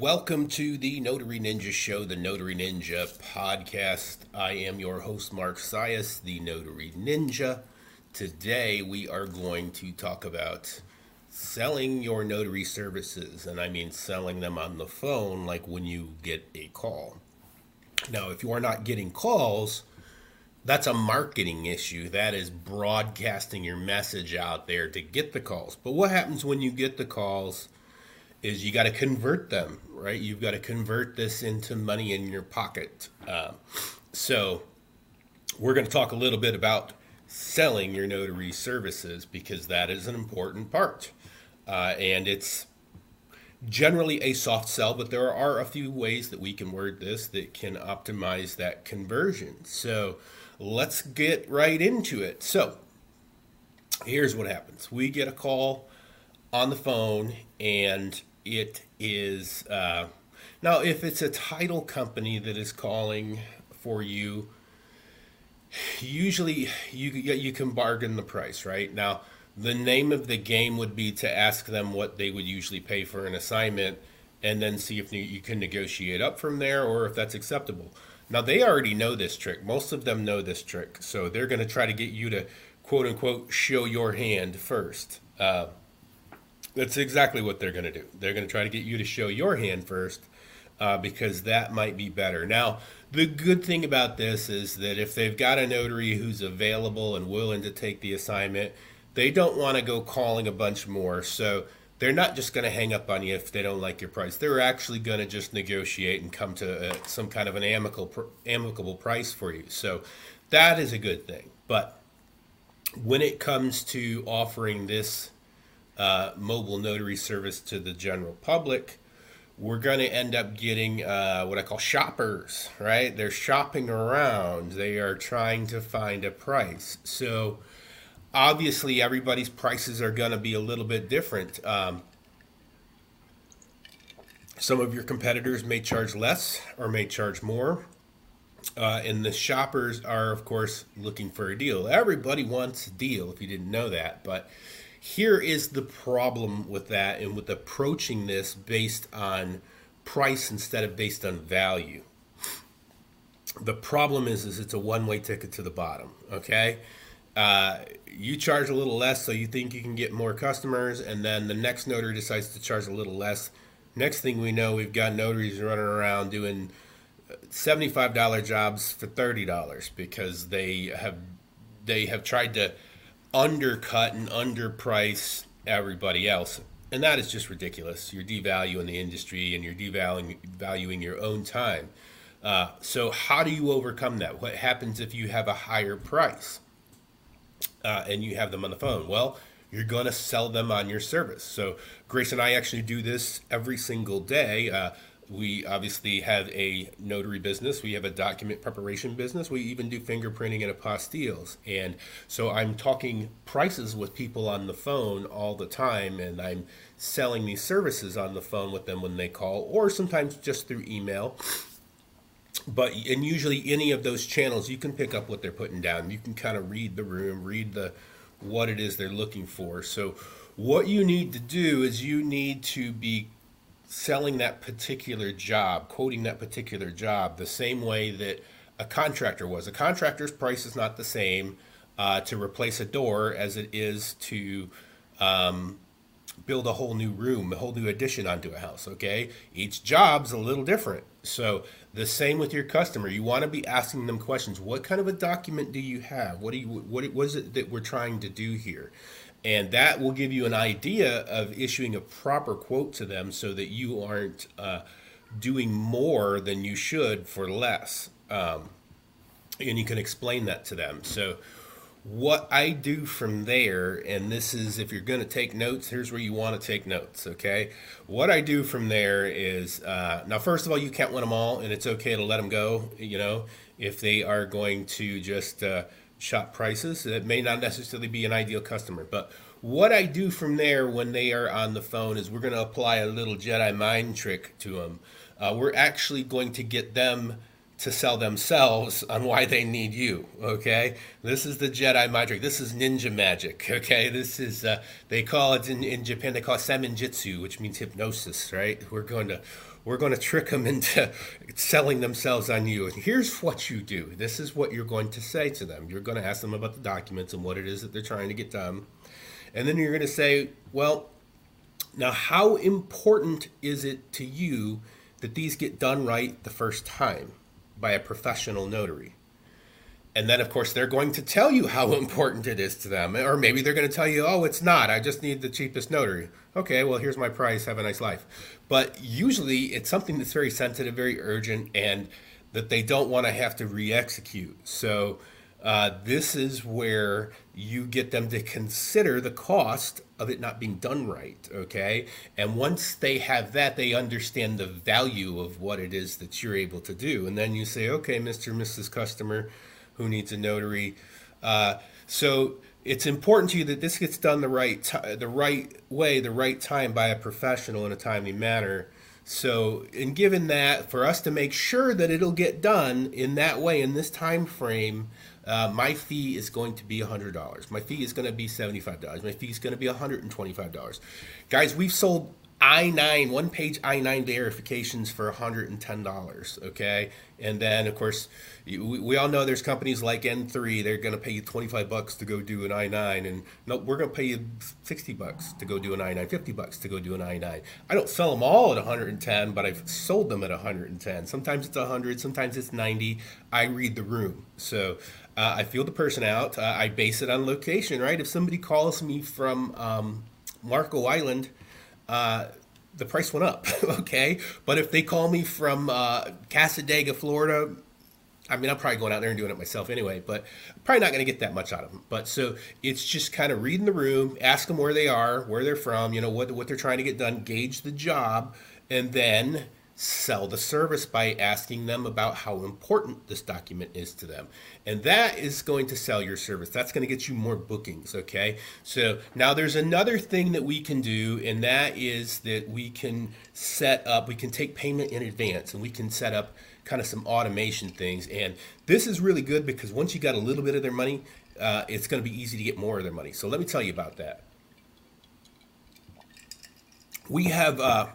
Welcome to the Notary Ninja Show, the Notary Ninja podcast. I am your host, Mark Sias, the Notary Ninja. Today, we are going to talk about selling your notary services, and I mean selling them on the phone, like when you get a call. Now, if you are not getting calls, that's a marketing issue. That is broadcasting your message out there to get the calls. But what happens when you get the calls? Is you got to convert them, right? You've got to convert this into money in your pocket. Um, so we're going to talk a little bit about selling your notary services because that is an important part. Uh, and it's generally a soft sell, but there are a few ways that we can word this that can optimize that conversion. So let's get right into it. So here's what happens we get a call on the phone and it is uh, now if it's a title company that is calling for you usually you you can bargain the price right? Now the name of the game would be to ask them what they would usually pay for an assignment and then see if you can negotiate up from there or if that's acceptable. Now they already know this trick. Most of them know this trick. So they're going to try to get you to quote unquote show your hand first. Uh, that's exactly what they're going to do. They're going to try to get you to show your hand first uh, because that might be better. Now, the good thing about this is that if they've got a notary who's available and willing to take the assignment, they don't want to go calling a bunch more. So they're not just going to hang up on you if they don't like your price. They're actually going to just negotiate and come to uh, some kind of an amicable amicable price for you. So that is a good thing. But when it comes to offering this uh, mobile notary service to the general public, we're going to end up getting uh, what I call shoppers, right? They're shopping around, they are trying to find a price. So, obviously, everybody's prices are going to be a little bit different. Um, some of your competitors may charge less or may charge more. Uh, and the shoppers are, of course, looking for a deal. Everybody wants a deal, if you didn't know that. But here is the problem with that and with approaching this based on price instead of based on value. The problem is, is it's a one-way ticket to the bottom. Okay, uh, you charge a little less, so you think you can get more customers, and then the next notary decides to charge a little less. Next thing we know, we've got notaries running around doing seventy-five dollar jobs for thirty dollars because they have they have tried to undercut and underprice everybody else. And that is just ridiculous. You're devaluing the industry and you're devaluing valuing your own time. Uh, so, how do you overcome that? What happens if you have a higher price uh, and you have them on the phone? Well, you're going to sell them on your service. So, Grace and I actually do this every single day. Uh, we obviously have a notary business. We have a document preparation business. We even do fingerprinting and apostilles. And so I'm talking prices with people on the phone all the time, and I'm selling these services on the phone with them when they call, or sometimes just through email. But and usually any of those channels, you can pick up what they're putting down. You can kind of read the room, read the what it is they're looking for. So what you need to do is you need to be selling that particular job, quoting that particular job, the same way that a contractor was. A contractor's price is not the same uh, to replace a door as it is to um, build a whole new room, a whole new addition onto a house. Okay, each job's a little different. So the same with your customer. You want to be asking them questions. What kind of a document do you have? What do you what, what is it that we're trying to do here? And that will give you an idea of issuing a proper quote to them so that you aren't uh, doing more than you should for less. Um, and you can explain that to them. So, what I do from there, and this is if you're going to take notes, here's where you want to take notes, okay? What I do from there is uh, now, first of all, you can't win them all, and it's okay to let them go, you know, if they are going to just uh, shop prices. It may not necessarily be an ideal customer, but what I do from there when they are on the phone is we're going to apply a little Jedi mind trick to them. Uh, we're actually going to get them to sell themselves on why they need you. Okay, this is the Jedi magic. This is ninja magic. Okay, this is uh, they call it in, in Japan. They call it which means hypnosis. Right? We're going to we're going to trick them into selling themselves on you. And here's what you do. This is what you're going to say to them. You're going to ask them about the documents and what it is that they're trying to get done, and then you're going to say, well. Now, how important is it to you that these get done right the first time? by a professional notary. And then, of course, they're going to tell you how important it is to them. Or maybe they're going to tell you, oh, it's not. I just need the cheapest notary. Okay, well, here's my price. Have a nice life. But usually it's something that's very sensitive, very urgent, and that they don't want to have to re execute. So, uh, this is where you get them to consider the cost of it not being done right, okay? And once they have that, they understand the value of what it is that you're able to do. And then you say, okay, Mr. Mrs. Customer who needs a notary. Uh, so it's important to you that this gets done the right t- the right way, the right time by a professional in a timely manner. So, in given that, for us to make sure that it'll get done in that way in this time frame, uh, my fee is going to be $100. My fee is going to be $75. My fee is going to be $125. Guys, we've sold I-9, one page I-9 verifications for $110, okay? And then, of course, we, all know there's companies like N3, they're going to pay you 25 bucks to go do an I-9, and no, we're going to pay you 60 bucks to go do an I-9, 50 bucks to go do an I-9. I don't sell them all at 110, but I've sold them at 110. Sometimes it's 100, sometimes it's 90. I read the room. So uh, I feel the person out. Uh, I base it on location, right? If somebody calls me from um, Marco Island, uh, the price went up, okay? But if they call me from uh, Cassadaga, Florida, I mean, I'm probably going out there and doing it myself anyway, but I'm probably not going to get that much out of them. But so it's just kind of reading the room, ask them where they are, where they're from, you know, what, what they're trying to get done, gauge the job, and then sell the service by asking them about how important this document is to them. And that is going to sell your service. That's going to get you more bookings, okay? So now there's another thing that we can do, and that is that we can set up, we can take payment in advance, and we can set up kind of some automation things. And this is really good because once you got a little bit of their money, uh, it's going to be easy to get more of their money. So let me tell you about that. We have uh,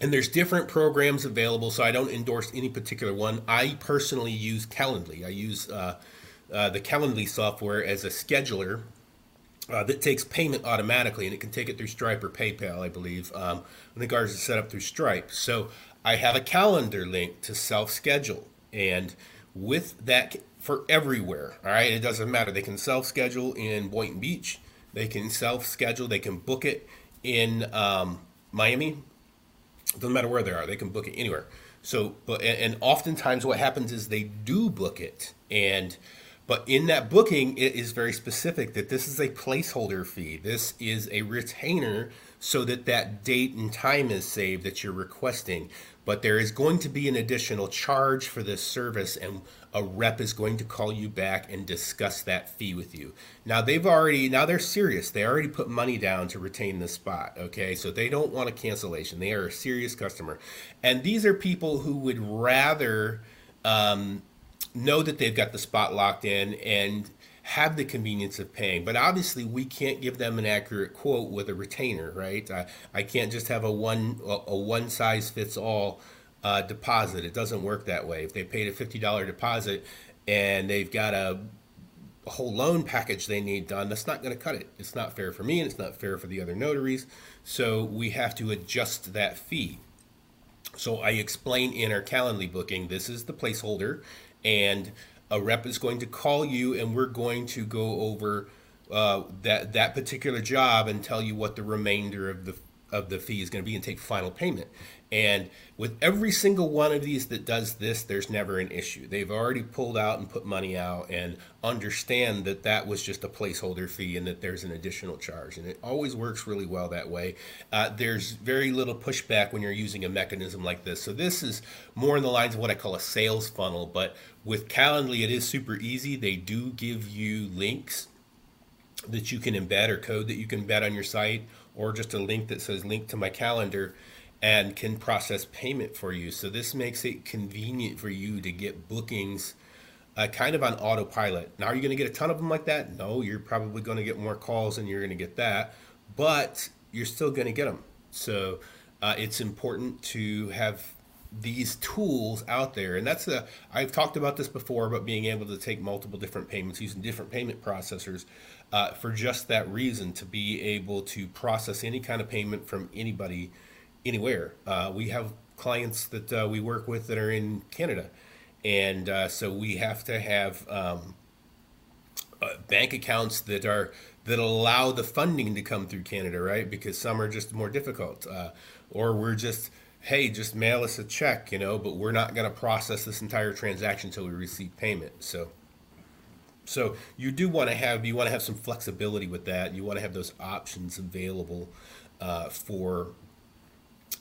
and there's different programs available so i don't endorse any particular one. I personally use calendly. I use uh, uh, the calendly software as a scheduler uh, that takes payment automatically and it can take it through stripe or paypal i believe. Um, i think ours is set up through stripe. So i have a calendar link to self-schedule. And with that for everywhere all right it doesn't matter. They can self-schedule in boynton beach. They can self-schedule they can book it in um, miami doesn't matter where they are; they can book it anywhere. So, but and oftentimes what happens is they do book it, and but in that booking, it is very specific that this is a placeholder fee. This is a retainer so that that date and time is saved that you're requesting. But there is going to be an additional charge for this service, and a rep is going to call you back and discuss that fee with you. Now they've already now they're serious. They already put money down to retain the spot. Okay, so they don't want a cancellation. They are a serious customer, and these are people who would rather um, know that they've got the spot locked in and have the convenience of paying. But obviously, we can't give them an accurate quote with a retainer, right? I, I can't just have a one a, one size fits all uh, deposit. It doesn't work that way. If they paid a $50 deposit and they've got a, a whole loan package they need done, that's not going to cut it. It's not fair for me and it's not fair for the other notaries. So we have to adjust that fee. So I explain in our Calendly booking this is the placeholder, and a rep is going to call you, and we're going to go over uh, that that particular job and tell you what the remainder of the of the fee is going to be and take final payment. And with every single one of these that does this, there's never an issue. They've already pulled out and put money out and understand that that was just a placeholder fee and that there's an additional charge. And it always works really well that way. Uh, there's very little pushback when you're using a mechanism like this. So this is more in the lines of what I call a sales funnel. But with Calendly, it is super easy. They do give you links that you can embed or code that you can embed on your site or just a link that says link to my calendar and can process payment for you. So this makes it convenient for you to get bookings uh, kind of on autopilot. Now, are you going to get a ton of them like that? No, you're probably going to get more calls and you're going to get that, but you're still going to get them. So uh, it's important to have these tools out there and that's the i've talked about this before about being able to take multiple different payments using different payment processors uh, for just that reason to be able to process any kind of payment from anybody anywhere. Uh, we have clients that uh, we work with that are in Canada, and uh, so we have to have um, uh, bank accounts that are that allow the funding to come through Canada, right? Because some are just more difficult, uh, or we're just hey, just mail us a check, you know, but we're not going to process this entire transaction until we receive payment. So. So you do want to have you want to have some flexibility with that. You want to have those options available uh, for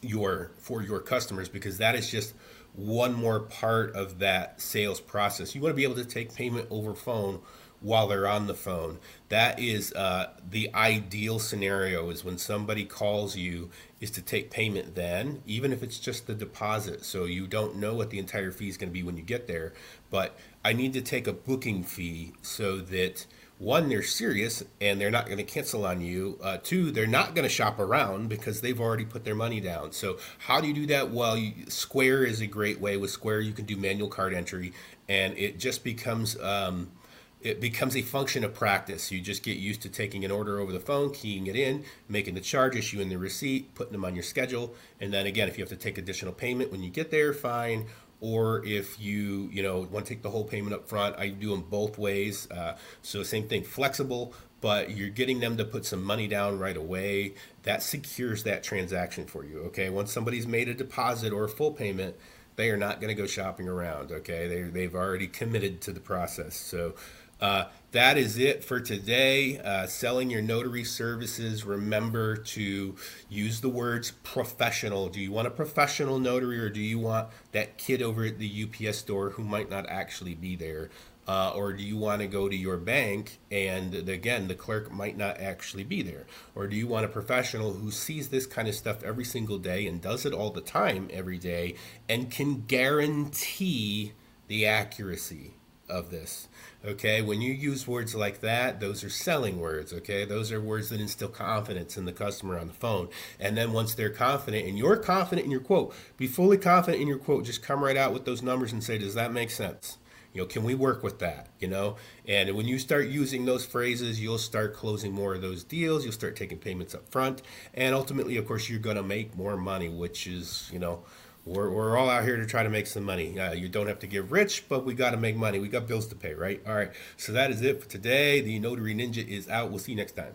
your for your customers because that is just one more part of that sales process. You want to be able to take payment over phone while they're on the phone. That is uh, the ideal scenario is when somebody calls you is to take payment then, even if it's just the deposit. So you don't know what the entire fee is going to be when you get there. But I need to take a booking fee so that one, they're serious and they're not going to cancel on you. Uh, two, they're not going to shop around because they've already put their money down. So, how do you do that? Well, you, Square is a great way. With Square, you can do manual card entry, and it just becomes um, it becomes a function of practice. You just get used to taking an order over the phone, keying it in, making the charge, issuing the receipt, putting them on your schedule, and then again, if you have to take additional payment when you get there, fine or if you you know want to take the whole payment up front i do them both ways uh, so same thing flexible but you're getting them to put some money down right away. That secures that transaction for you okay? Once somebody's made a deposit or a full payment they are not going to go shopping around okay? They, they've already committed to the process so uh, that is it for today. Uh, selling your notary services. Remember to use the words professional. Do you want a professional notary or do you want that kid over at the UPS store who might not actually be there? Uh, or do you want to go to your bank and again the clerk might not actually be there or do you want a professional who sees this kind of stuff every single day and does it all the time every day and can guarantee the accuracy of this. Okay, when you use words like that, those are selling words. Okay, those are words that instill confidence in the customer on the phone. And then once they're confident and you're confident in your quote, be fully confident in your quote. Just come right out with those numbers and say, does that make sense? You know, can we work with that? You know, and when you start using those phrases, you'll start closing more of those deals. You'll start taking payments up front, and ultimately, of course, you're going to make more money, which is, you know, we're, we're all out here to try to make some money. Uh, you don't have to get rich, but we got to make money. We got bills to pay, right? All right. So that is it for today. The Notary Ninja is out. We'll see you next time.